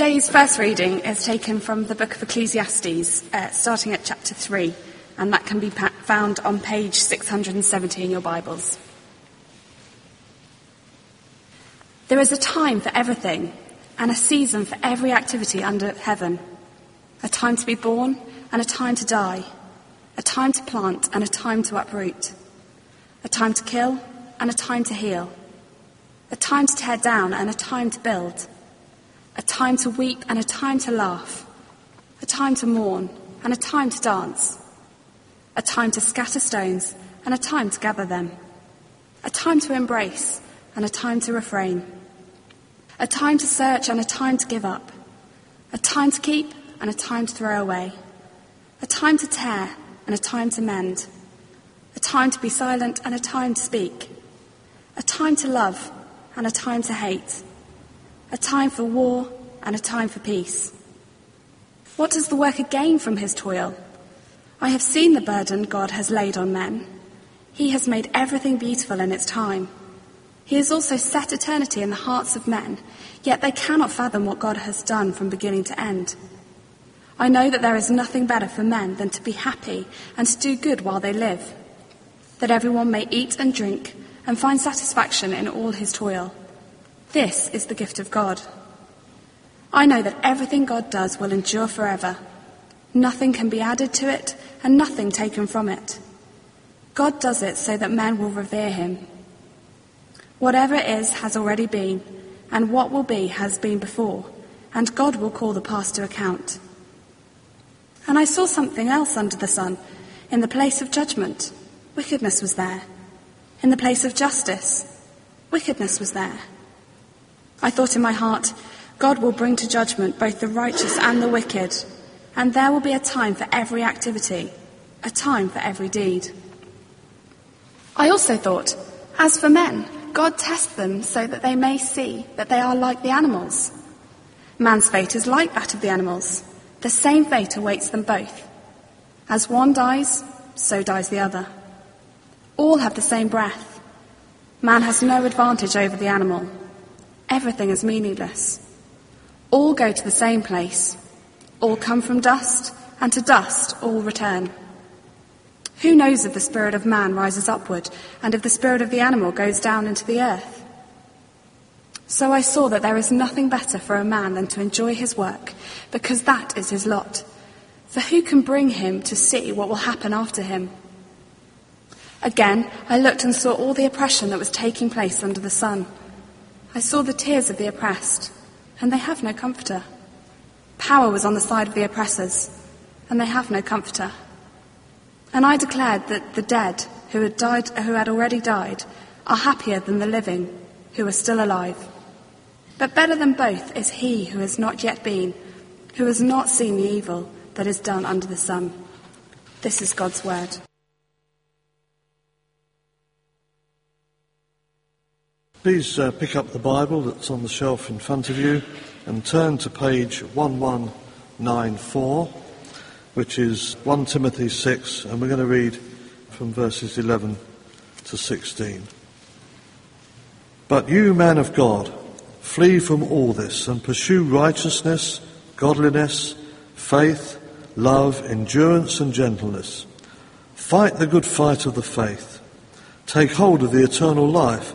Today's first reading is taken from the book of Ecclesiastes, uh, starting at chapter 3, and that can be pa- found on page 670 in your Bibles. There is a time for everything, and a season for every activity under heaven. A time to be born, and a time to die. A time to plant, and a time to uproot. A time to kill, and a time to heal. A time to tear down, and a time to build a time to weep and a time to laugh, a time to mourn and a time to dance, a time to scatter stones and a time to gather them, a time to embrace and a time to refrain, a time to search and a time to give up, a time to keep and a time to throw away, a time to tear and a time to mend, a time to be silent and a time to speak, a time to love and a time to hate a time for war and a time for peace. What does the worker gain from his toil? I have seen the burden God has laid on men. He has made everything beautiful in its time. He has also set eternity in the hearts of men, yet they cannot fathom what God has done from beginning to end. I know that there is nothing better for men than to be happy and to do good while they live, that everyone may eat and drink and find satisfaction in all his toil. This is the gift of God. I know that everything God does will endure forever. Nothing can be added to it and nothing taken from it. God does it so that men will revere him. Whatever is has already been, and what will be has been before, and God will call the past to account. And I saw something else under the sun. In the place of judgment, wickedness was there. In the place of justice, wickedness was there. I thought in my heart, God will bring to judgment both the righteous and the wicked, and there will be a time for every activity, a time for every deed. I also thought, as for men, God tests them so that they may see that they are like the animals. Man's fate is like that of the animals. The same fate awaits them both. As one dies, so dies the other. All have the same breath. Man has no advantage over the animal everything is meaningless. All go to the same place. All come from dust, and to dust all return. Who knows if the spirit of man rises upward, and if the spirit of the animal goes down into the earth? So I saw that there is nothing better for a man than to enjoy his work, because that is his lot. For who can bring him to see what will happen after him? Again, I looked and saw all the oppression that was taking place under the sun. I saw the tears of the oppressed, and they have no comforter. Power was on the side of the oppressors, and they have no comforter. And I declared that the dead who had died, who had already died, are happier than the living who are still alive. But better than both is he who has not yet been, who has not seen the evil that is done under the sun. This is God's word. Please uh, pick up the Bible that's on the shelf in front of you and turn to page 1194, which is 1 Timothy 6, and we're going to read from verses 11 to 16. But you, man of God, flee from all this and pursue righteousness, godliness, faith, love, endurance, and gentleness. Fight the good fight of the faith. Take hold of the eternal life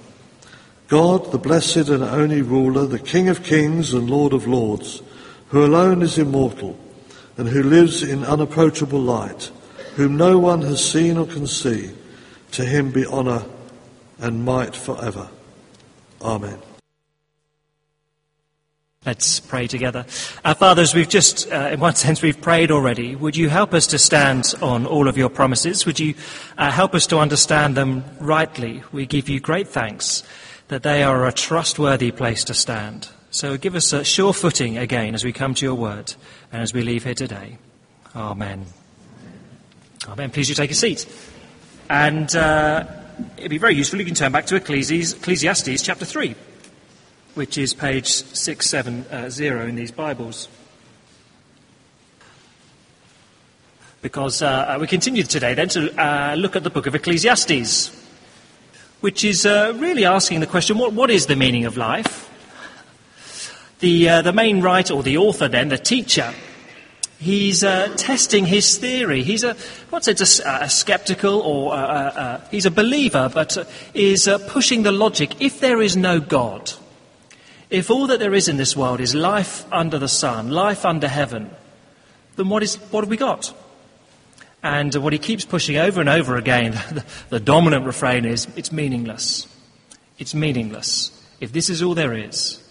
God, the blessed and only ruler, the King of kings and Lord of lords, who alone is immortal and who lives in unapproachable light, whom no one has seen or can see, to him be honour and might forever. Amen. Let's pray together. Our fathers, we've just, uh, in one sense, we've prayed already. Would you help us to stand on all of your promises? Would you uh, help us to understand them rightly? We give you great thanks that they are a trustworthy place to stand. So give us a sure footing again as we come to your word and as we leave here today. Amen. Amen. Please do take a seat. And uh, it'd be very useful. If you can turn back to Ecclesiastes, Ecclesiastes chapter 3, which is page 670 uh, in these Bibles. Because uh, we continue today then to uh, look at the book of Ecclesiastes, which is uh, really asking the question what, what is the meaning of life? The, uh, the main writer, or the author then, the teacher, He's uh, testing his theory. He's a, what's it, a, a skeptical or a, a, he's a believer, but uh, is uh, pushing the logic. If there is no God, if all that there is in this world is life under the sun, life under heaven, then what, is, what have we got? And what he keeps pushing over and over again, the, the dominant refrain is, it's meaningless. It's meaningless. If this is all there is,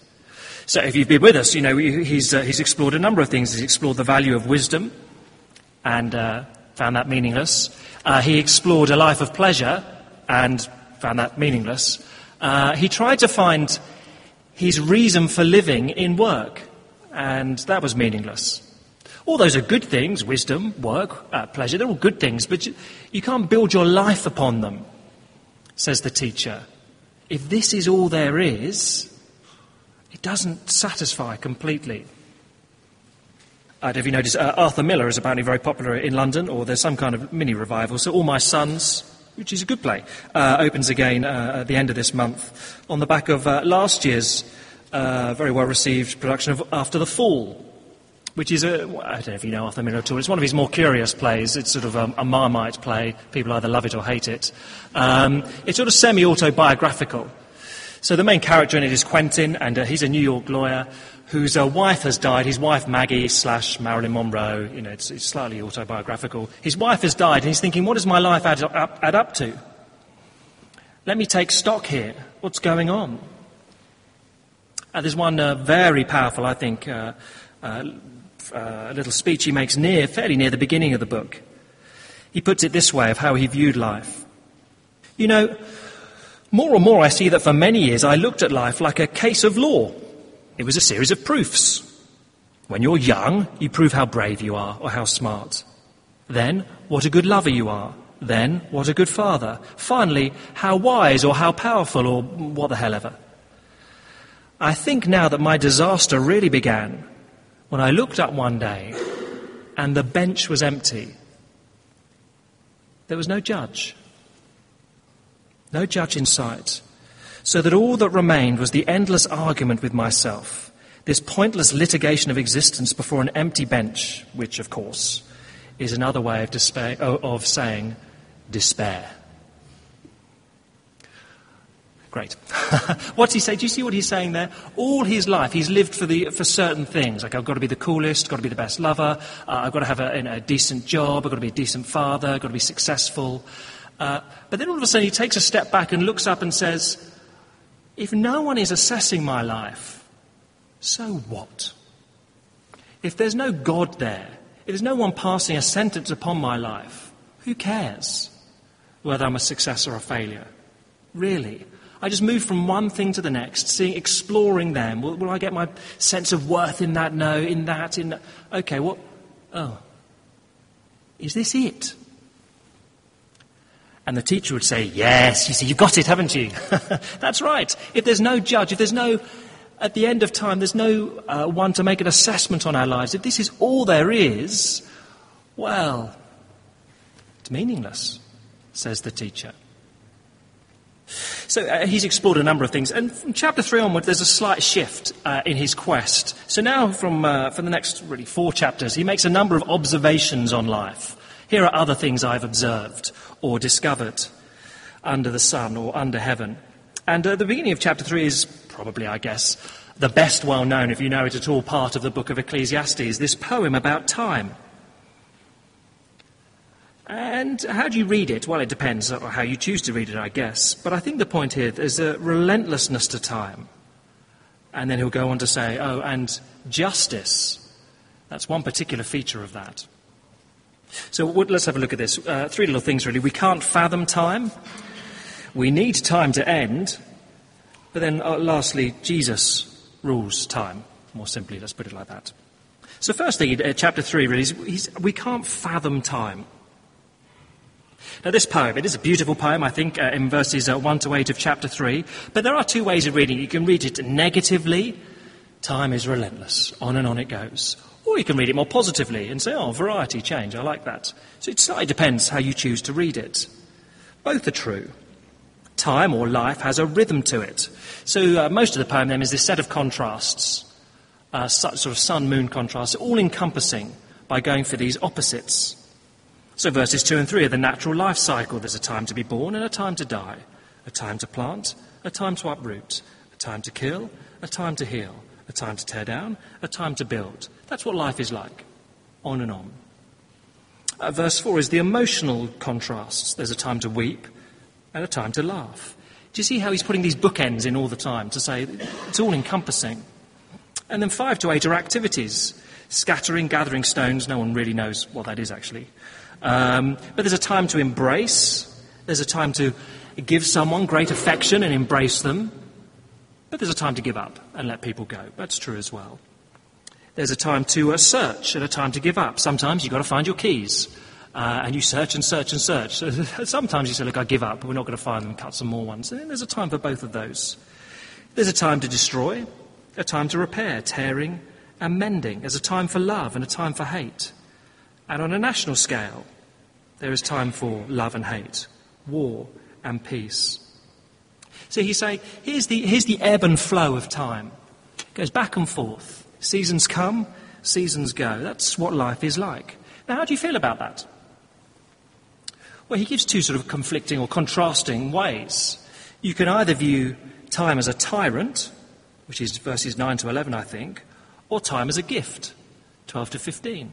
so if you've been with us, you know, he's, uh, he's explored a number of things. He's explored the value of wisdom and uh, found that meaningless. Uh, he explored a life of pleasure and found that meaningless. Uh, he tried to find his reason for living in work, and that was meaningless. All those are good things wisdom, work, uh, pleasure, they're all good things, but you, you can't build your life upon them, says the teacher. If this is all there is, it doesn't satisfy completely. I don't know if you noticed, uh, Arthur Miller is apparently very popular in London, or there's some kind of mini revival. So, All My Sons, which is a good play, uh, opens again uh, at the end of this month on the back of uh, last year's uh, very well received production of After the Fall, which is a, I don't know if you know Arthur Miller at all, it's one of his more curious plays. It's sort of a, a Marmite play. People either love it or hate it. Um, it's sort of semi autobiographical. So the main character in it is Quentin, and uh, he's a New York lawyer whose uh, wife has died. His wife, Maggie, slash Marilyn Monroe, you know, it's, it's, slightly autobiographical. His wife has died, and he's thinking, what does my life add up, add up to? Let me take stock here. What's going on? Uh, there's one uh, very powerful, I think, uh, uh, little speech he makes near, fairly near the beginning of the book. He puts it this way of how he viewed life. You know, more and more, I see that for many years I looked at life like a case of law. It was a series of proofs. When you're young, you prove how brave you are or how smart. Then, what a good lover you are. Then, what a good father. Finally, how wise or how powerful or what the hell ever. I think now that my disaster really began when I looked up one day and the bench was empty. There was no judge no judge in sight, so that all that remained was the endless argument with myself, this pointless litigation of existence before an empty bench, which, of course, is another way of, despair, of saying despair. Great. What's he say? Do you see what he's saying there? All his life, he's lived for, the, for certain things. Like, I've got to be the coolest, got to be the best lover, uh, I've got to have a, a decent job, I've got to be a decent father, I've got to be successful. Uh, but then all of a sudden he takes a step back and looks up and says, If no one is assessing my life, so what? If there's no God there, if there's no one passing a sentence upon my life, who cares whether I'm a success or a failure? Really? I just move from one thing to the next, seeing, exploring them. Will, will I get my sense of worth in that? No, in that, in that. Okay, what? Oh. Is this it? And the teacher would say, Yes, you see, you've got it, haven't you? That's right. If there's no judge, if there's no, at the end of time, there's no uh, one to make an assessment on our lives, if this is all there is, well, it's meaningless, says the teacher. So uh, he's explored a number of things. And from chapter 3 onward, there's a slight shift uh, in his quest. So now, from, uh, the next really four chapters, he makes a number of observations on life. Here are other things I've observed or discovered under the sun or under heaven. And the beginning of chapter 3 is probably, I guess, the best well known, if you know it at all, part of the book of Ecclesiastes, this poem about time. And how do you read it? Well, it depends on how you choose to read it, I guess. But I think the point here is a relentlessness to time. And then he'll go on to say, oh, and justice. That's one particular feature of that. So let's have a look at this. Uh, three little things, really. We can't fathom time. We need time to end. But then, uh, lastly, Jesus rules time. More simply, let's put it like that. So, first thing, uh, chapter 3 really we can't fathom time. Now, this poem, it is a beautiful poem, I think, uh, in verses uh, 1 to 8 of chapter 3, but there are two ways of reading it. You can read it negatively, time is relentless, on and on it goes. Or you can read it more positively and say, oh, variety, change, I like that. So it slightly depends how you choose to read it. Both are true. Time or life has a rhythm to it. So uh, most of the poem then is this set of contrasts, uh, sort of sun moon contrasts, all encompassing by going for these opposites. So verses 2 and 3 are the natural life cycle. There's a time to be born and a time to die, a time to plant, a time to uproot, a time to kill, a time to heal, a time to tear down, a time to build. That's what life is like, on and on. Uh, verse 4 is the emotional contrasts. There's a time to weep and a time to laugh. Do you see how he's putting these bookends in all the time to say it's all encompassing? And then 5 to 8 are activities scattering, gathering stones. No one really knows what that is actually. Um, but there's a time to embrace, there's a time to give someone great affection and embrace them. But there's a time to give up and let people go. That's true as well. There's a time to uh, search and a time to give up. Sometimes you've got to find your keys. Uh, and you search and search and search. Sometimes you say, look, I give up. We're not going to find them. Cut some more ones. And there's a time for both of those. There's a time to destroy, a time to repair, tearing and mending. There's a time for love and a time for hate. And on a national scale, there is time for love and hate, war and peace. So he's saying, here's the, here's the ebb and flow of time. It goes back and forth. Seasons come, seasons go. That's what life is like. Now, how do you feel about that? Well, he gives two sort of conflicting or contrasting ways. You can either view time as a tyrant, which is verses 9 to 11, I think, or time as a gift, 12 to 15.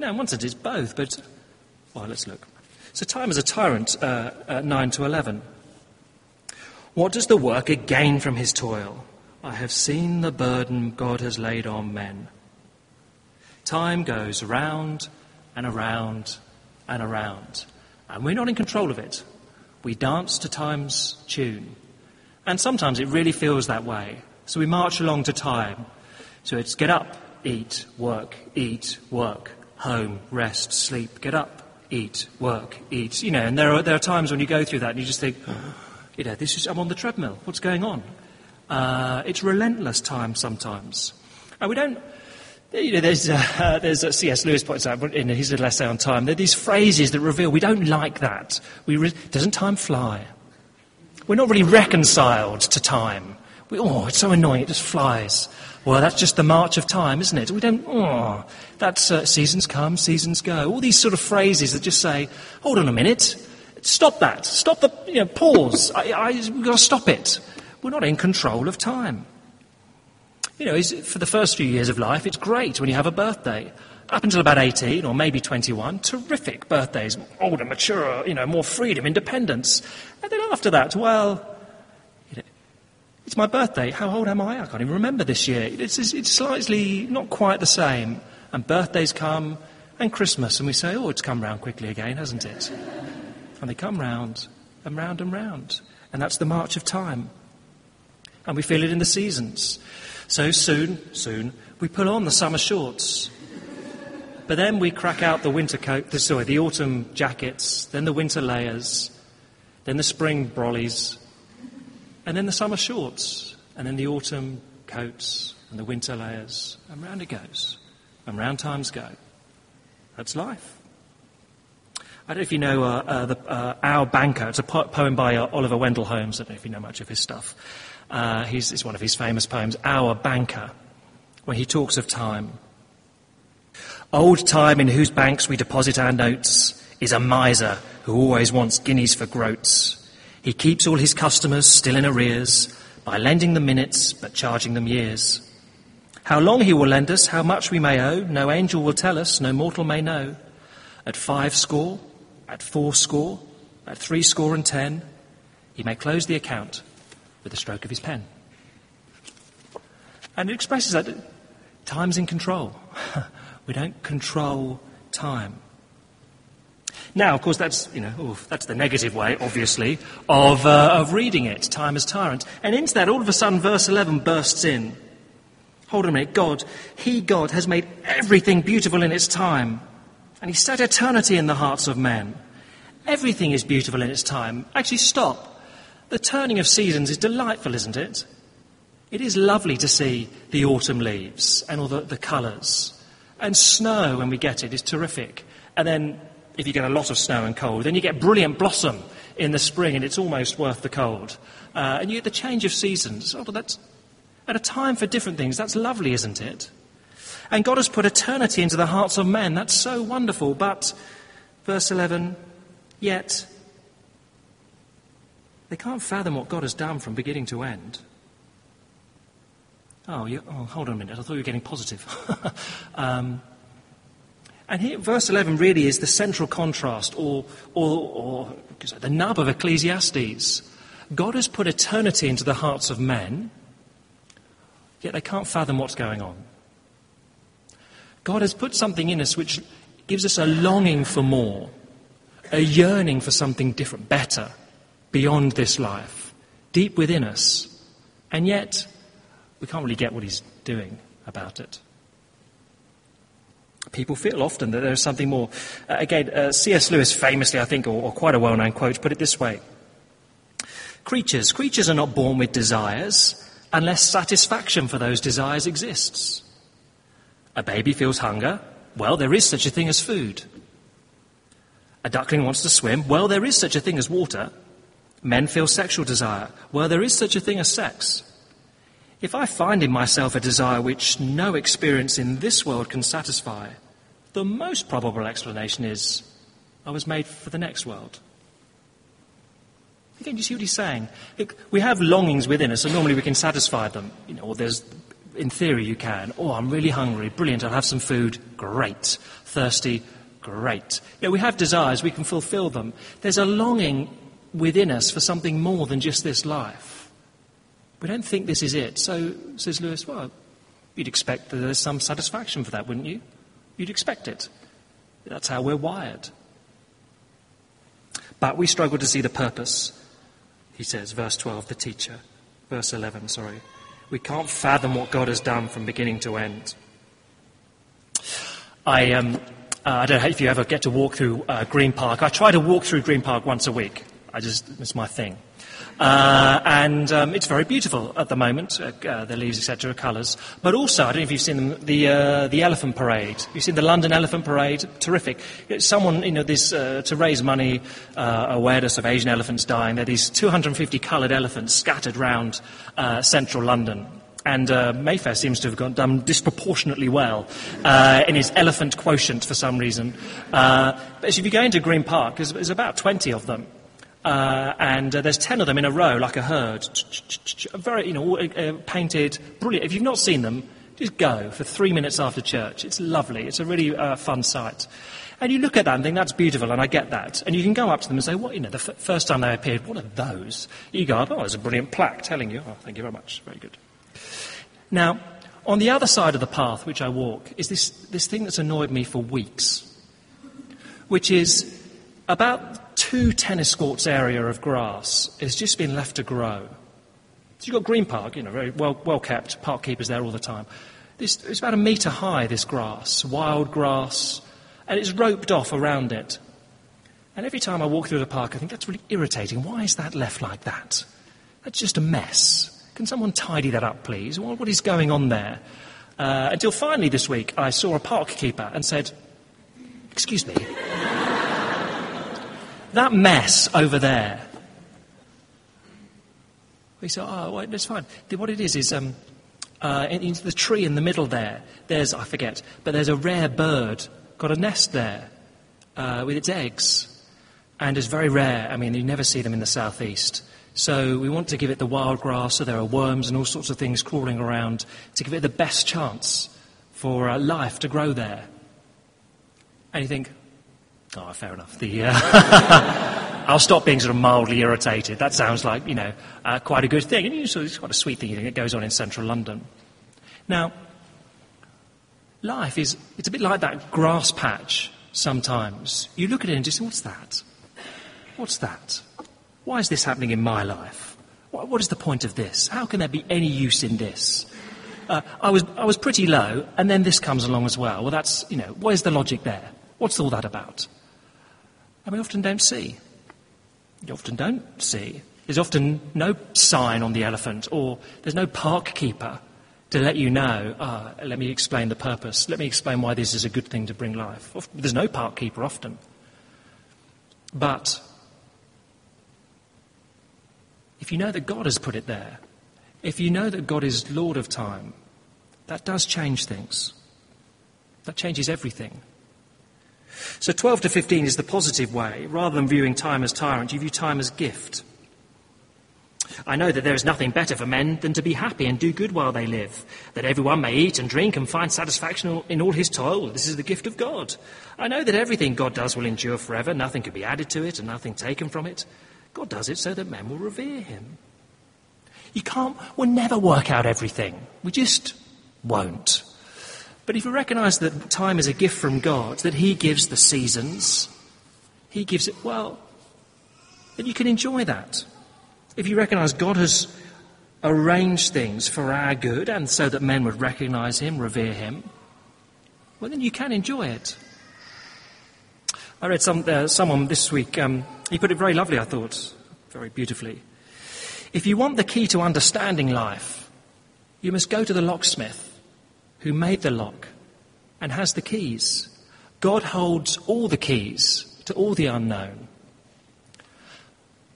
Now, in one sense, it's both, but, well, let's look. So, time is a tyrant, uh, uh, 9 to 11. What does the worker gain from his toil? I have seen the burden God has laid on men. Time goes around and around and around, and we're not in control of it. We dance to time's tune. And sometimes it really feels that way. So we march along to time. So it's get up, eat, work, eat, work, home, rest, sleep, get up, eat, work, eat. You know, and there are, there are times when you go through that and you just think, you know, this is, I'm on the treadmill. What's going on? Uh, it's relentless time sometimes. And we don't, you know, there's, uh, there's uh, C.S. Lewis points out in his little essay on time, there are these phrases that reveal we don't like that. We re- doesn't time fly? We're not really reconciled to time. We, oh, it's so annoying, it just flies. Well, that's just the march of time, isn't it? We don't, oh, that's uh, seasons come, seasons go. All these sort of phrases that just say, hold on a minute, stop that, stop the, you know, pause. I, I, we've got to stop it. We're not in control of time. You know, for the first few years of life, it's great when you have a birthday. Up until about 18 or maybe 21, terrific birthdays, older, mature, you know, more freedom, independence. And then after that, well, it's my birthday. How old am I? I can't even remember this year. It's, it's slightly not quite the same. And birthdays come, and Christmas, and we say, oh, it's come round quickly again, hasn't it? And they come round, and round, and round. And that's the march of time. And we feel it in the seasons. So soon, soon, we pull on the summer shorts. But then we crack out the winter coat, sorry, the autumn jackets, then the winter layers, then the spring brollies, and then the summer shorts, and then the autumn coats and the winter layers, and round it goes, and round times go. That's life. I don't know if you know uh, uh, the, uh, Our Banker. It's a po- poem by uh, Oliver Wendell Holmes. I don't know if you know much of his stuff. Uh, it's one of his famous poems, Our Banker, where he talks of time. Old time in whose banks we deposit our notes is a miser who always wants guineas for groats. He keeps all his customers still in arrears by lending them minutes but charging them years. How long he will lend us, how much we may owe, no angel will tell us, no mortal may know. At five score, at four score, at three score and ten, he may close the account with a stroke of his pen. And it expresses that time's in control. we don't control time. Now, of course, that's, you know, oof, that's the negative way, obviously, of, uh, of reading it, time as tyrant. And into that, all of a sudden, verse 11 bursts in. Hold on a minute. God, He, God, has made everything beautiful in its time. And He set eternity in the hearts of men. Everything is beautiful in its time. Actually, stop. The turning of seasons is delightful, isn't it? It is lovely to see the autumn leaves and all the, the colours. And snow, when we get it, is terrific. And then, if you get a lot of snow and cold, then you get brilliant blossom in the spring, and it's almost worth the cold. Uh, and you get the change of seasons. Oh, that's at a time for different things. That's lovely, isn't it? And God has put eternity into the hearts of men. That's so wonderful. But, verse 11, yet they can't fathom what God has done from beginning to end. Oh, you, oh hold on a minute. I thought you were getting positive. um, and here, verse 11 really is the central contrast, or, or, or the nub of Ecclesiastes. God has put eternity into the hearts of men, yet they can't fathom what's going on. God has put something in us which gives us a longing for more, a yearning for something different, better, beyond this life, deep within us. And yet, we can't really get what He's doing about it. People feel often that there's something more. Uh, again, uh, C.S. Lewis famously, I think, or, or quite a well known quote, put it this way Creatures, creatures are not born with desires unless satisfaction for those desires exists. A baby feels hunger. Well, there is such a thing as food. A duckling wants to swim. Well, there is such a thing as water. Men feel sexual desire. Well, there is such a thing as sex. If I find in myself a desire which no experience in this world can satisfy, the most probable explanation is I was made for the next world. Again, you see what he's saying? We have longings within us, and normally we can satisfy them. You know, or there's in theory, you can. Oh, I'm really hungry. Brilliant. I'll have some food. Great. Thirsty. Great. You know, we have desires. We can fulfill them. There's a longing within us for something more than just this life. We don't think this is it. So, says Lewis, well, you'd expect that there's some satisfaction for that, wouldn't you? You'd expect it. That's how we're wired. But we struggle to see the purpose, he says, verse 12, the teacher. Verse 11, sorry. We can't fathom what God has done from beginning to end. I, um, uh, I don't know if you ever get to walk through uh, Green Park. I try to walk through Green Park once a week. I just, it's my thing. Uh, and um, it's very beautiful at the moment, uh, uh, the leaves, etc., colours. But also, I don't know if you've seen them, the, uh, the elephant parade. You've seen the London Elephant Parade? Terrific. Someone, you know, this, uh, to raise money, uh, awareness of Asian elephants dying, there are these 250 coloured elephants scattered round central London. And Mayfair seems to have gone, done disproportionately well in his elephant quotient for some reason. but if you go into Green Park, there's, there's about 20 of them. Uh, and uh, there's 10 of them in a row, like a herd. Very, you know, uh, painted, brilliant. If you've not seen them, just go for three minutes after church. It's lovely. It's a really uh, fun sight. And you look at that and think, that's beautiful, and I get that. And you can go up to them and say, what, you know, the f- first time they appeared, what are those? You go up, oh, there's a brilliant plaque telling you, oh, thank you very much, very good. Now, on the other side of the path which I walk is this, this thing that's annoyed me for weeks, which is about two tennis courts area of grass has just been left to grow. So you've got Green Park, you know, very well, well kept, park keepers there all the time. This, it's about a metre high, this grass, wild grass, and it's roped off around it. And every time I walk through the park, I think that's really irritating. Why is that left like that? That's just a mess. Can someone tidy that up, please? what, what is going on there? Uh, until finally this week, I saw a park keeper and said, Excuse me. That mess over there. We said, oh, well, that's fine. What it is is um, uh, into the tree in the middle there, there's, I forget, but there's a rare bird, got a nest there uh, with its eggs. And it's very rare. I mean, you never see them in the southeast. So we want to give it the wild grass, so there are worms and all sorts of things crawling around to give it the best chance for uh, life to grow there. And you think, Oh, fair enough. The, uh, I'll stop being sort of mildly irritated. That sounds like, you know, uh, quite a good thing. And it's quite a sweet thing that goes on in central London. Now, life is, it's a bit like that grass patch sometimes. You look at it and just say, what's that? What's that? Why is this happening in my life? what, what is the point of this? How can there be any use in this? Uh, I, was, I was pretty low, and then this comes along as well. Well, that's, you know, where's the logic there? What's all that about? And we often don't see. You often don't see. There's often no sign on the elephant, or there's no park keeper to let you know, ah, let me explain the purpose, let me explain why this is a good thing to bring life. There's no park keeper often. But if you know that God has put it there, if you know that God is Lord of time, that does change things. That changes everything. So 12 to 15 is the positive way. Rather than viewing time as tyrant, you view time as gift. I know that there is nothing better for men than to be happy and do good while they live, that everyone may eat and drink and find satisfaction in all his toil. This is the gift of God. I know that everything God does will endure forever, nothing can be added to it and nothing taken from it. God does it so that men will revere him. You can't, we'll never work out everything. We just won't. But if you recognize that time is a gift from God, that He gives the seasons, He gives it, well, then you can enjoy that. If you recognize God has arranged things for our good and so that men would recognize Him, revere Him, well, then you can enjoy it. I read some, uh, someone this week, um, he put it very lovely, I thought, very beautifully. If you want the key to understanding life, you must go to the locksmith who made the lock and has the keys. God holds all the keys to all the unknown,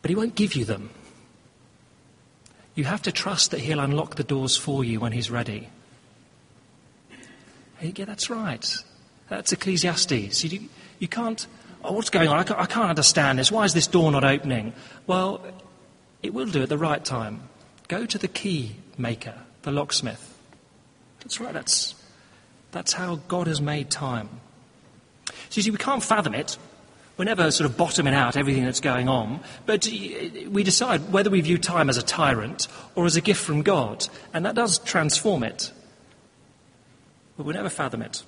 but He won't give you them. You have to trust that He'll unlock the doors for you when He's ready. Yeah, that's right. That's Ecclesiastes. You, you can't, oh, what's going on? I can't, I can't understand this. Why is this door not opening? Well, it will do at the right time. Go to the key maker, the locksmith. That's right, that's, that's how God has made time. So you see, we can't fathom it. We're never sort of bottoming out everything that's going on, but we decide whether we view time as a tyrant or as a gift from God, and that does transform it. But we never fathom it.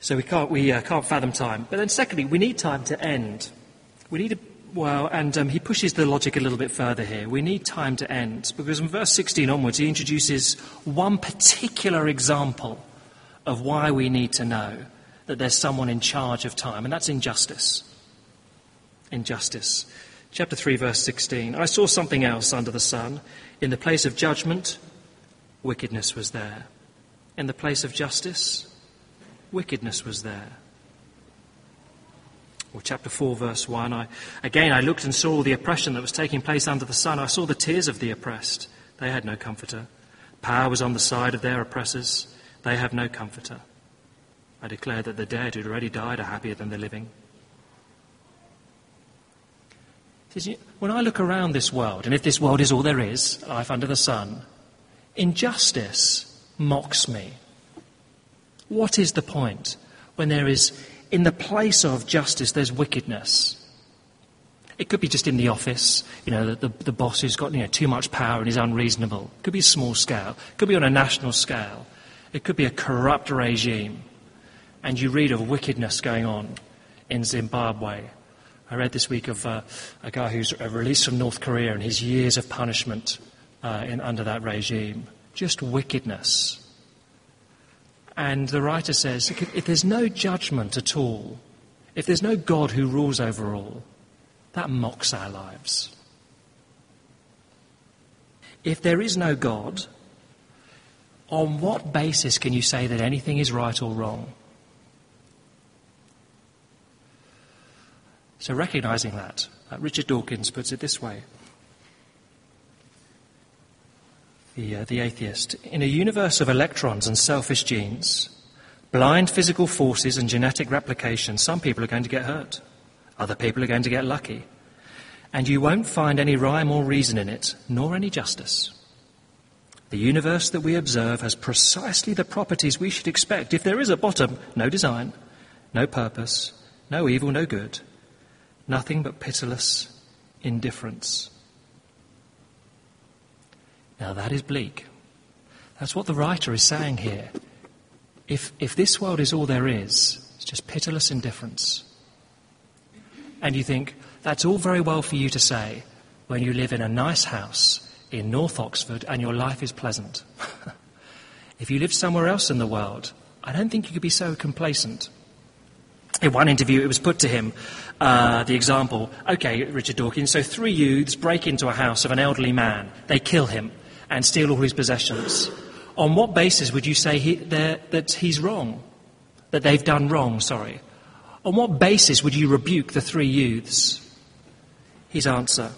So we can't, we, uh, can't fathom time. But then, secondly, we need time to end. We need well, and um, he pushes the logic a little bit further here. We need time to end because from verse 16 onwards, he introduces one particular example of why we need to know that there's someone in charge of time, and that's injustice. Injustice. Chapter 3, verse 16. I saw something else under the sun. In the place of judgment, wickedness was there. In the place of justice, wickedness was there or chapter 4, verse 1. I, again, I looked and saw the oppression that was taking place under the sun. I saw the tears of the oppressed. They had no comforter. Power was on the side of their oppressors. They have no comforter. I declare that the dead who'd already died are happier than the living. When I look around this world, and if this world is all there is, life under the sun, injustice mocks me. What is the point when there is in the place of justice, there's wickedness. It could be just in the office, you know, the, the, the boss who's got you know, too much power and is unreasonable. It could be small scale. It could be on a national scale. It could be a corrupt regime. And you read of wickedness going on in Zimbabwe. I read this week of uh, a guy who's released from North Korea and his years of punishment uh, in, under that regime. Just wickedness. And the writer says if there's no judgment at all, if there's no God who rules over all, that mocks our lives. If there is no God, on what basis can you say that anything is right or wrong? So, recognizing that, uh, Richard Dawkins puts it this way the, uh, the atheist. In a universe of electrons and selfish genes, blind physical forces and genetic replication, some people are going to get hurt. Other people are going to get lucky. And you won't find any rhyme or reason in it, nor any justice. The universe that we observe has precisely the properties we should expect. If there is a bottom, no design, no purpose, no evil, no good, nothing but pitiless indifference. Now that is bleak. That's what the writer is saying here. If, if this world is all there is, it's just pitiless indifference. And you think, that's all very well for you to say when you live in a nice house in North Oxford and your life is pleasant. if you live somewhere else in the world, I don't think you could be so complacent. In one interview, it was put to him uh, the example okay, Richard Dawkins, so three youths break into a house of an elderly man, they kill him and steal all his possessions. On what basis would you say he, that he's wrong? That they've done wrong, sorry. On what basis would you rebuke the three youths? His answer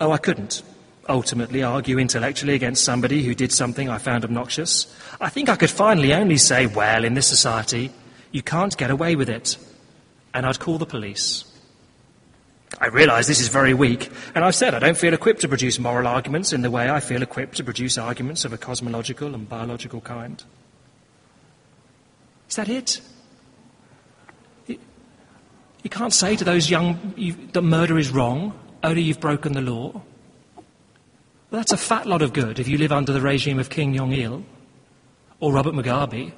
Oh, I couldn't ultimately argue intellectually against somebody who did something I found obnoxious. I think I could finally only say, well, in this society, you can't get away with it. And I'd call the police. I realise this is very weak, and I've said I don't feel equipped to produce moral arguments in the way I feel equipped to produce arguments of a cosmological and biological kind. Is that it? You can't say to those young that murder is wrong, only you've broken the law. Well, that's a fat lot of good if you live under the regime of Kim Jong il or Robert Mugabe. Do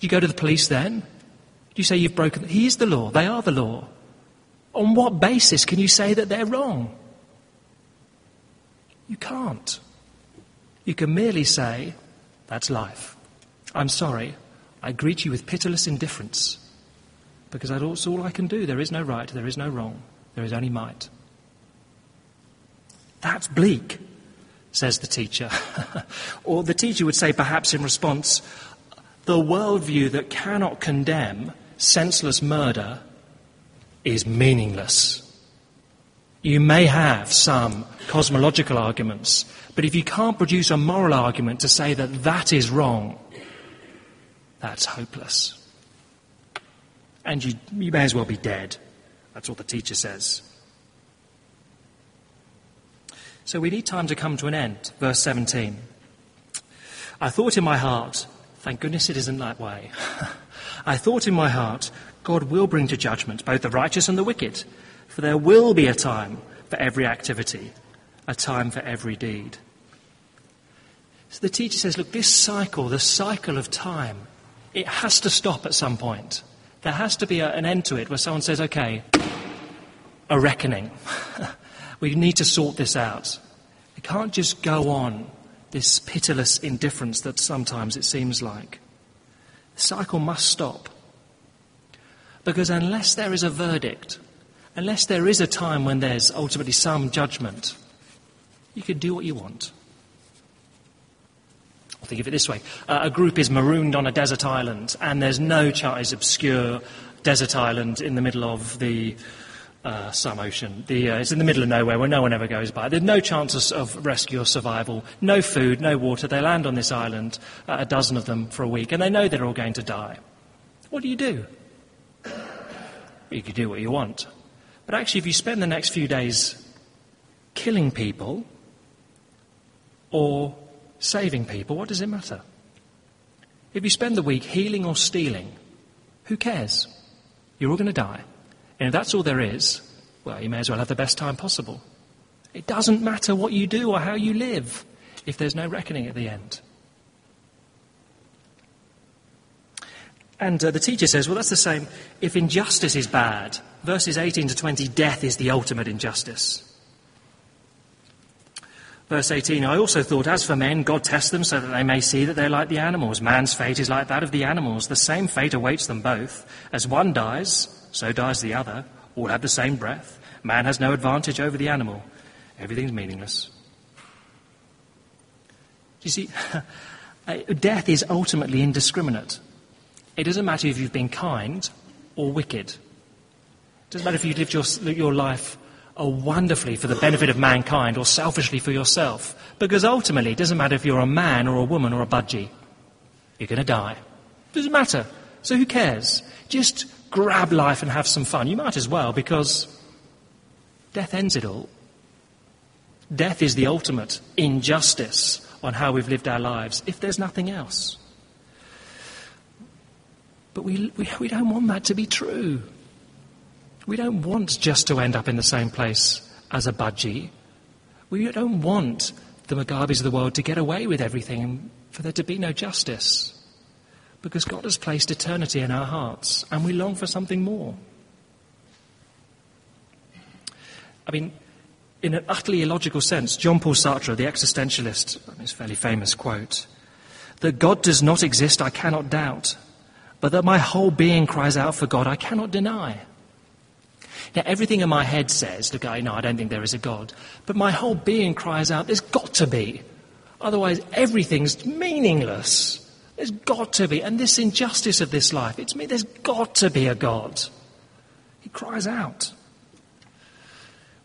you go to the police then? Do you say you've broken? He is the law. They are the law. On what basis can you say that they're wrong? You can't. You can merely say, that's life. I'm sorry. I greet you with pitiless indifference because that's all I can do. There is no right, there is no wrong, there is only might. That's bleak, says the teacher. or the teacher would say, perhaps in response, the worldview that cannot condemn senseless murder is meaningless. You may have some cosmological arguments, but if you can't produce a moral argument to say that that is wrong, that's hopeless. And you, you may as well be dead. That's what the teacher says. So we need time to come to an end. Verse 17. I thought in my heart, thank goodness it isn't that way. I thought in my heart, God will bring to judgment both the righteous and the wicked, for there will be a time for every activity, a time for every deed. So the teacher says, look, this cycle, the cycle of time, it has to stop at some point. There has to be a, an end to it where someone says, okay, a reckoning. We need to sort this out. It can't just go on, this pitiless indifference that sometimes it seems like. The cycle must stop. Because unless there is a verdict, unless there is a time when there's ultimately some judgment, you can do what you want. I'll think of it this way uh, a group is marooned on a desert island, and there's no chance, obscure desert island in the middle of the uh, some ocean. The, uh, it's in the middle of nowhere where no one ever goes by. There's no chances of rescue or survival. No food, no water. They land on this island, uh, a dozen of them, for a week, and they know they're all going to die. What do you do? You can do what you want. But actually, if you spend the next few days killing people or saving people, what does it matter? If you spend the week healing or stealing, who cares? You're all going to die. And if that's all there is, well, you may as well have the best time possible. It doesn't matter what you do or how you live if there's no reckoning at the end. And uh, the teacher says, well, that's the same. If injustice is bad, verses 18 to 20, death is the ultimate injustice. Verse 18, I also thought, as for men, God tests them so that they may see that they're like the animals. Man's fate is like that of the animals. The same fate awaits them both. As one dies, so dies the other. All have the same breath. Man has no advantage over the animal. Everything's meaningless. Do you see, death is ultimately indiscriminate. It doesn't matter if you've been kind or wicked. It doesn't matter if you've lived your, your life oh, wonderfully for the benefit of mankind or selfishly for yourself. Because ultimately, it doesn't matter if you're a man or a woman or a budgie. You're going to die. It doesn't matter. So who cares? Just grab life and have some fun. You might as well, because death ends it all. Death is the ultimate injustice on how we've lived our lives, if there's nothing else. But we, we, we don't want that to be true. We don't want just to end up in the same place as a budgie. We don't want the Mugabes of the world to get away with everything and for there to be no justice because God has placed eternity in our hearts and we long for something more. I mean, in an utterly illogical sense, Jean Paul Sartre, the existentialist, his fairly famous quote, that God does not exist, I cannot doubt. But that my whole being cries out for God, I cannot deny. Now, everything in my head says, look, I know I don't think there is a God, but my whole being cries out, there's got to be. Otherwise, everything's meaningless. There's got to be. And this injustice of this life, it's me, there's got to be a God. He cries out.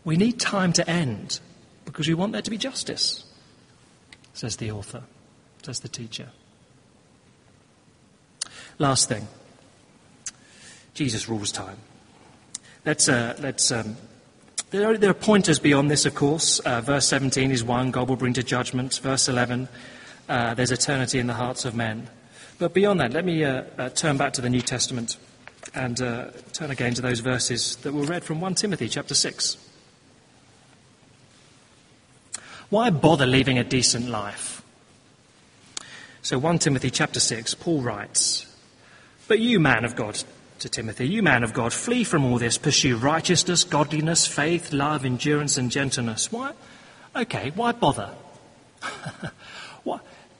We need time to end because we want there to be justice, says the author, says the teacher. Last thing Jesus rules time. Let's, uh, let's, um, there, are, there, are, pointers beyond this, of course. Uh, verse 17 is one God will bring to judgment. Verse 11, uh, there's eternity in the hearts of men. But beyond that, let me uh, uh, turn back to the New Testament and uh, turn again to those verses that were read from 1 Timothy chapter 6. Why bother living a decent life? So 1 Timothy chapter 6, Paul writes, But you, man of God, to Timothy, you man of God, flee from all this, pursue righteousness, godliness, faith, love, endurance, and gentleness. Why? Okay, why bother?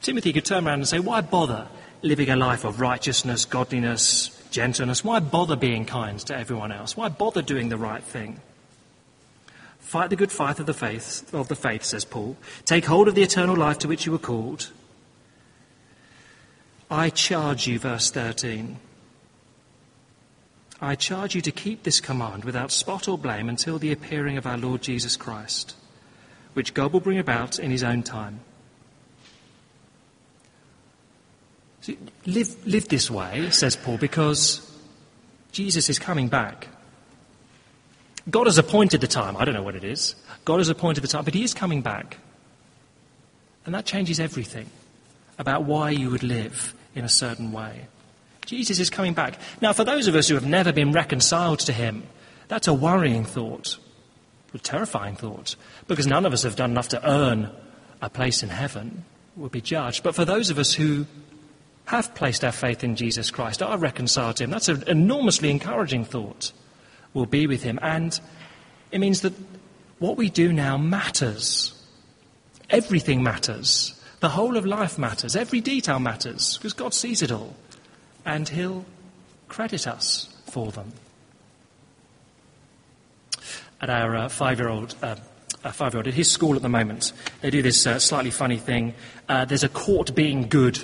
Timothy could turn around and say, Why bother living a life of righteousness, godliness, gentleness? Why bother being kind to everyone else? Why bother doing the right thing? Fight the good fight of the faith, of the faith, says Paul. Take hold of the eternal life to which you were called. I charge you, verse 13. I charge you to keep this command without spot or blame until the appearing of our Lord Jesus Christ, which God will bring about in his own time. See, live, live this way, says Paul, because Jesus is coming back. God has appointed the time. I don't know what it is. God has appointed the time, but He is coming back. And that changes everything about why you would live in a certain way. Jesus is coming back. Now, for those of us who have never been reconciled to him, that's a worrying thought, a terrifying thought, because none of us have done enough to earn a place in heaven, We'll be judged. But for those of us who have placed our faith in Jesus Christ, are reconciled to him, that's an enormously encouraging thought. We'll be with him. And it means that what we do now matters. Everything matters. The whole of life matters. Every detail matters because God sees it all and he'll credit us for them. At our uh, five-year-old, uh, five-year-old at his school at the moment, they do this uh, slightly funny thing. Uh, there's a caught being good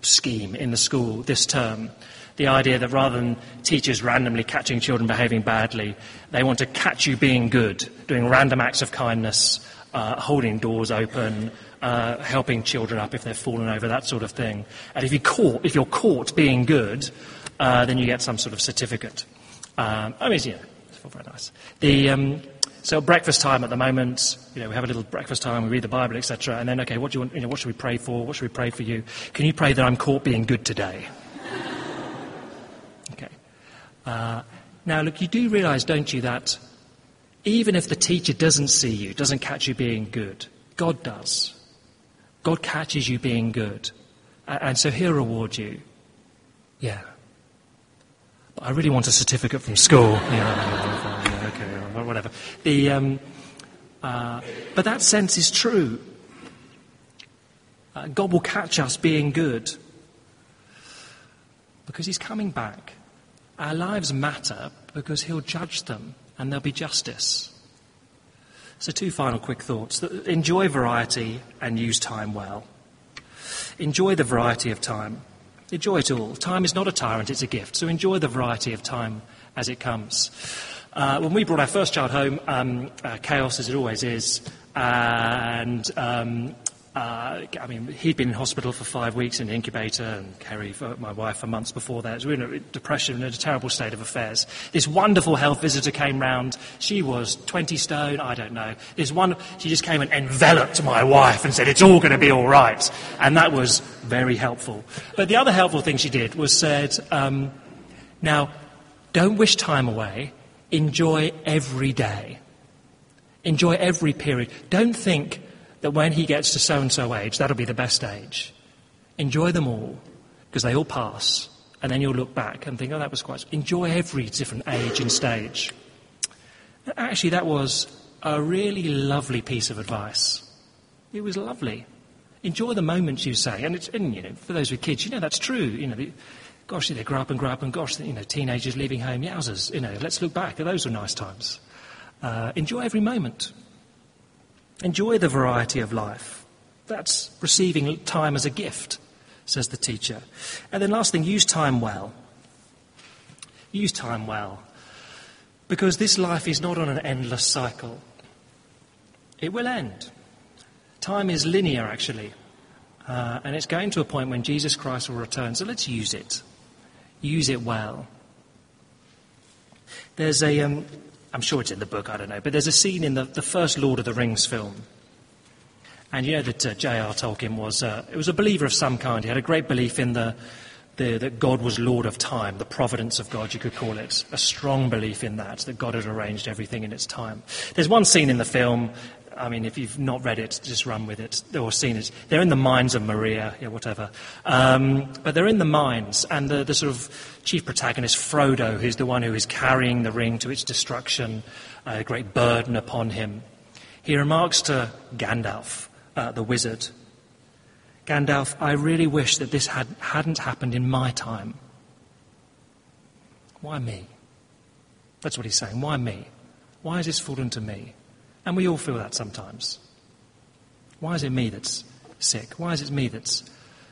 scheme in the school this term. The idea that rather than teachers randomly catching children behaving badly, they want to catch you being good, doing random acts of kindness, uh, holding doors open, uh, helping children up if they've fallen over, that sort of thing. And if, you caught, if you're caught being good, uh, then you get some sort of certificate. Um, I mean, yeah, it's all very nice. The, um, so breakfast time at the moment, you know, we have a little breakfast time, we read the Bible, etc. And then, okay, what do you want? You know, what should we pray for? What should we pray for you? Can you pray that I'm caught being good today? okay. Uh, now, look, you do realise, don't you, that even if the teacher doesn't see you, doesn't catch you being good, God does. God catches you being good. And so he'll reward you. Yeah. But I really want a certificate from school. yeah, okay, whatever. The, um, uh, but that sense is true. Uh, God will catch us being good because he's coming back. Our lives matter because he'll judge them and there'll be justice. So, two final quick thoughts. Enjoy variety and use time well. Enjoy the variety of time. Enjoy it all. Time is not a tyrant, it's a gift. So, enjoy the variety of time as it comes. Uh, when we brought our first child home, um, uh, chaos as it always is, and um, uh, I mean, he'd been in hospital for five weeks in the incubator, and Kerry, my wife, for months before that. We were in a depression, in a terrible state of affairs. This wonderful health visitor came round. She was 20 stone, I don't know. This one, she just came and enveloped my wife and said, it's all going to be all right. And that was very helpful. But the other helpful thing she did was said, um, now, don't wish time away. Enjoy every day. Enjoy every period. Don't think, that when he gets to so and so age, that'll be the best age. Enjoy them all, because they all pass. And then you'll look back and think, oh, that was quite. Enjoy every different age and stage. Actually, that was a really lovely piece of advice. It was lovely. Enjoy the moments you say. And, it's, and you know, for those with kids, you know that's true. You know, the, Gosh, they grow up and grow up, and gosh, you know, teenagers leaving home, yowzers, you know, let's look back. Those were nice times. Uh, enjoy every moment. Enjoy the variety of life. That's receiving time as a gift, says the teacher. And then, last thing, use time well. Use time well. Because this life is not on an endless cycle, it will end. Time is linear, actually. Uh, and it's going to a point when Jesus Christ will return. So let's use it. Use it well. There's a, um, I'm sure it's in the book, I don't know, but there's a scene in the, the first Lord of the Rings film. And you know that uh, J.R. Tolkien was, uh, it was a believer of some kind. He had a great belief in the, the, that God was Lord of time, the providence of God, you could call it. A strong belief in that, that God had arranged everything in its time. There's one scene in the film I mean, if you've not read it, just run with it or seen it. They're in the mines of Moria, yeah, whatever. Um, but they're in the mines, and the, the, sort of chief protagonist, Frodo, who's the one who is carrying the ring to its destruction, a great burden upon him, he remarks to Gandalf, uh, the wizard, Gandalf, I really wish that this had, hadn't happened in my time. Why me? That's what he's saying. Why me? Why has this fallen to me? And we all feel that sometimes. Why is it me that's sick? Why is it me that's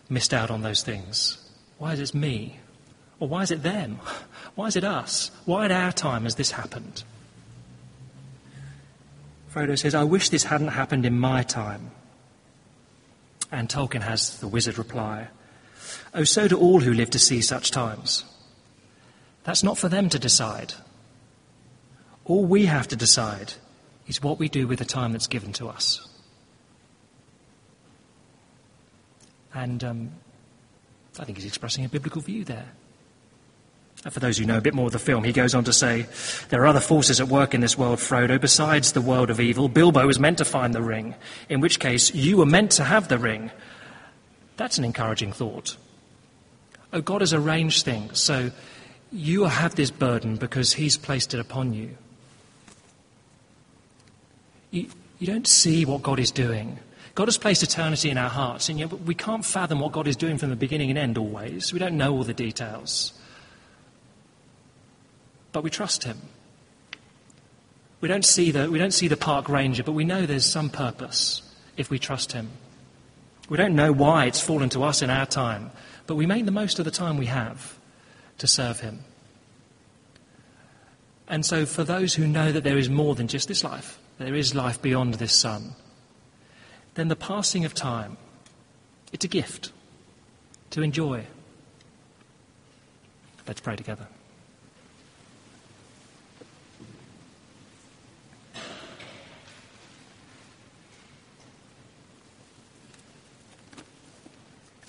missed out on those things? Why is it me? Or why is it them? Why is it us? Why at our time has this happened? Frodo says, I wish this hadn't happened in my time. And Tolkien has the wizard reply, Oh, so do all who live to see such times. That's not for them to decide. All we have to decide is what we do with the time that's given to us. And um, I think he's expressing a biblical view there. And for those who know a bit more of the film, he goes on to say, There are other forces at work in this world, Frodo, besides the world of evil. Bilbo was meant to find the ring, in which case you were meant to have the ring. That's an encouraging thought. Oh, God has arranged things, so you have this burden because he's placed it upon you. You, you don't see what God is doing. God has placed eternity in our hearts, and yet we can't fathom what God is doing from the beginning and end always. We don't know all the details. But we trust Him. We don't see the, we don't see the park ranger, but we know there's some purpose if we trust Him. We don't know why it's fallen to us in our time, but we make the most of the time we have to serve Him. And so, for those who know that there is more than just this life, there is life beyond this sun, then the passing of time, it's a gift to enjoy. Let's pray together.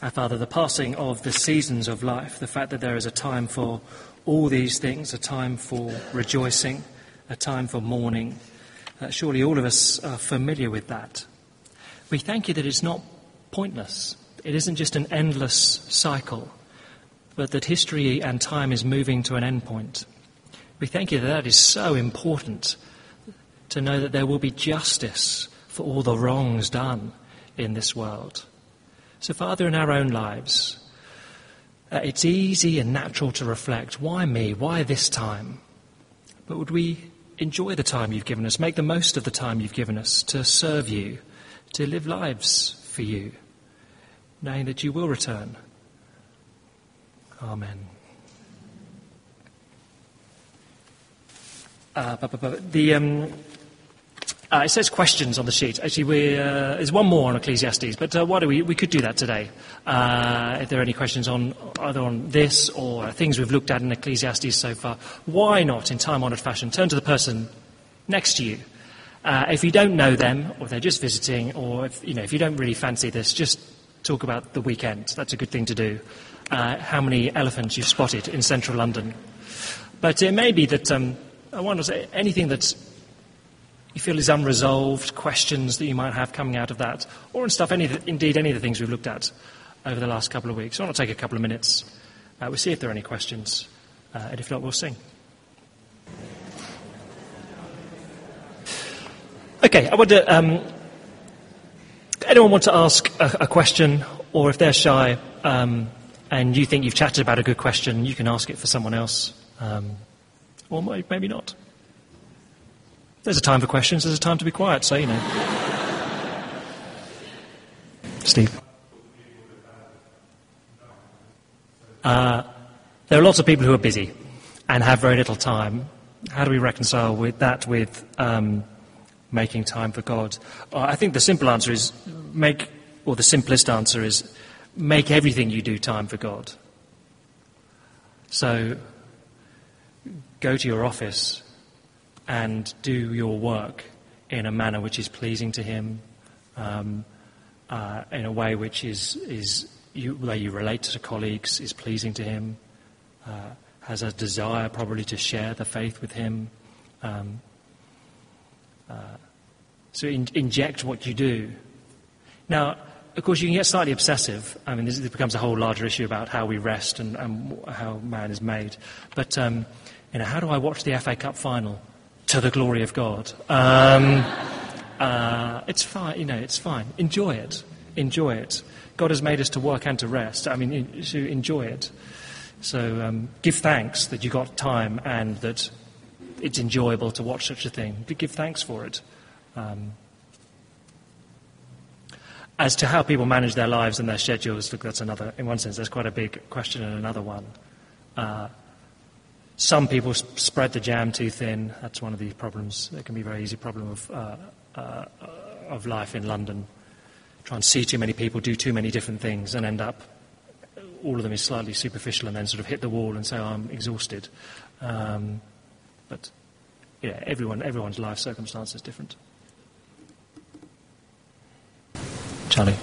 Our Father, the passing of the seasons of life, the fact that there is a time for all these things, a time for rejoicing, a time for mourning, uh, surely all of us are familiar with that. We thank you that it's not pointless. It isn't just an endless cycle, but that history and time is moving to an end point. We thank you that that is so important to know that there will be justice for all the wrongs done in this world. So, Father, in our own lives, uh, it's easy and natural to reflect why me? Why this time? But would we enjoy the time you've given us, make the most of the time you've given us to serve you, to live lives for you, knowing that you will return. Amen. Uh, the, um, uh, it says questions on the sheet. Actually, we, uh, there's one more on Ecclesiastes, but uh, why do we, we could do that today. Uh, if there are any questions on either on this or things we've looked at in Ecclesiastes so far, why not, in time-honoured fashion, turn to the person next to you. Uh, if you don't know them, or they're just visiting, or if you know if you don't really fancy this, just talk about the weekend. That's a good thing to do. Uh, how many elephants you've spotted in central London? But it may be that um, I wonder anything that's you feel is unresolved, questions that you might have coming out of that, or in stuff, any, indeed any of the things we've looked at over the last couple of weeks. I want to take a couple of minutes. Uh, we'll see if there are any questions, uh, and if not, we'll sing. Okay, I wonder, um, anyone want to ask a, a, question, or if they're shy, um, and you think you've chatted about a good question, you can ask it for someone else, um, or maybe not. There's a time for questions, there's a time to be quiet, so you know. Steve. Uh, there are lots of people who are busy and have very little time. How do we reconcile with that with um, making time for God? Uh, I think the simple answer is make, or the simplest answer is make everything you do time for God. So go to your office and do your work in a manner which is pleasing to Him, um, uh, in a way which is, is you, way you relate to colleagues is pleasing to Him, uh, has a desire probably to share the faith with Him. Um, uh, so in, inject what you do. Now, of course, you can get slightly obsessive. I mean, this, this becomes a whole larger issue about how we rest and, and how man is made. But, um, you know, how do I watch the FA Cup final to the glory of God? Um, uh, it's fine, you know, it's fine. Enjoy it. Enjoy it. God has made us to work and to rest. I mean, to enjoy it. So um, give thanks that you got time and that it's enjoyable to watch such a thing. Give thanks for it. Um, as to how people manage their lives and their schedules, look, that's another, in one sense, that's quite a big question and another one. Uh, some people spread the jam too thin. That's one of the problems. It can be a very easy problem of, uh, uh, of life in London. Try and see too many people do too many different things and end up, all of them is slightly superficial and then sort of hit the wall and say, oh, I'm exhausted. Um, but yeah, everyone, everyone's life circumstance is different. Charlie.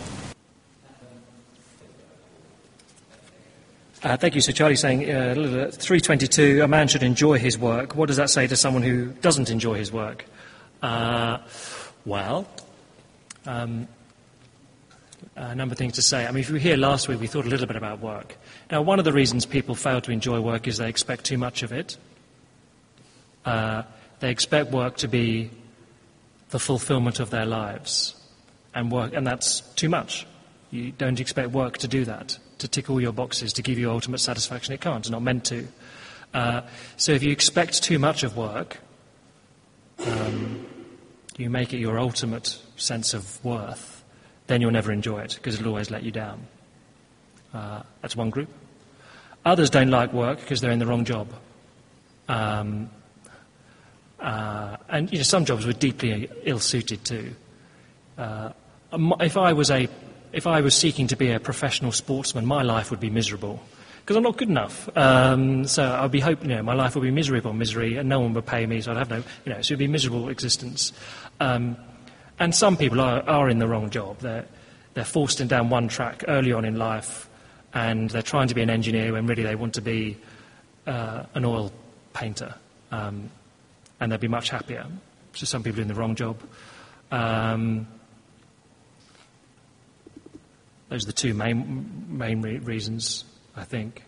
Uh, thank you. So Charlie's saying, uh, 322, a man should enjoy his work. What does that say to someone who doesn't enjoy his work? Uh, well, um, a number of things to say. I mean, if you were here last week, we thought a little bit about work. Now, one of the reasons people fail to enjoy work is they expect too much of it. Uh, they expect work to be the fulfillment of their lives and work, and that's too much. You don't expect work to do that, to tick all your boxes, to give you ultimate satisfaction. It can't, it's not meant to. Uh, so if you expect too much of work, um, you make it your ultimate sense of worth, then you'll never enjoy it because it'll always let you down. Uh, that's one group. Others don't like work because they're in the wrong job. Um, uh, and you know, some jobs were deeply ill-suited too. Uh, if I was a if I was seeking to be a professional sportsman, my life would be miserable because I'm not good enough. Um, so I'd be hoping, you know, my life would be misery upon misery, and no one would pay me, so I'd have no, you know, so it'd be a miserable existence. Um, and some people are, are in the wrong job. They're, they're forced in down one track early on in life, and they're trying to be an engineer when really they want to be uh, an oil painter, um, and they'd be much happier. So some people are in the wrong job. Those are the two main, main re- reasons, I think.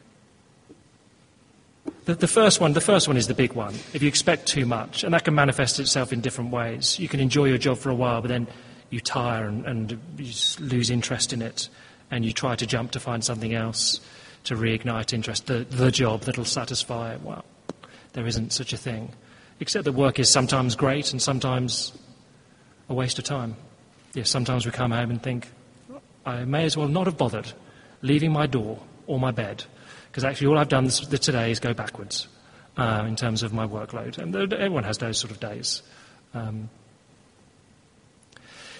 The, the, first one, the first one is the big one. If you expect too much, and that can manifest itself in different ways. You can enjoy your job for a while, but then you tire and, and you lose interest in it, and you try to jump to find something else to reignite interest, the, the job that'll satisfy. Well, there isn't such a thing. Except that work is sometimes great and sometimes a waste of time. Yes, sometimes we come home and think, I may as well not have bothered leaving my door or my bed, because actually all I've done this, today is go backwards uh, in terms of my workload. And everyone has those sort of days. Um,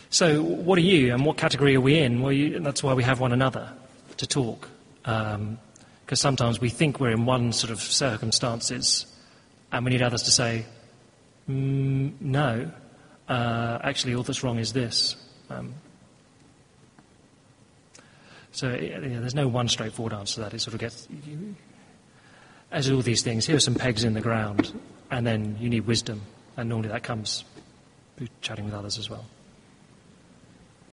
so, what are you, and what category are we in? Well, you, that's why we have one another to talk. Because um, sometimes we think we're in one sort of circumstances, and we need others to say, mm, no, uh, actually, all that's wrong is this. Um, so there's no one straightforward answer to that. It sort of gets, as all these things, here are some pegs in the ground, and then you need wisdom, and normally that comes through chatting with others as well.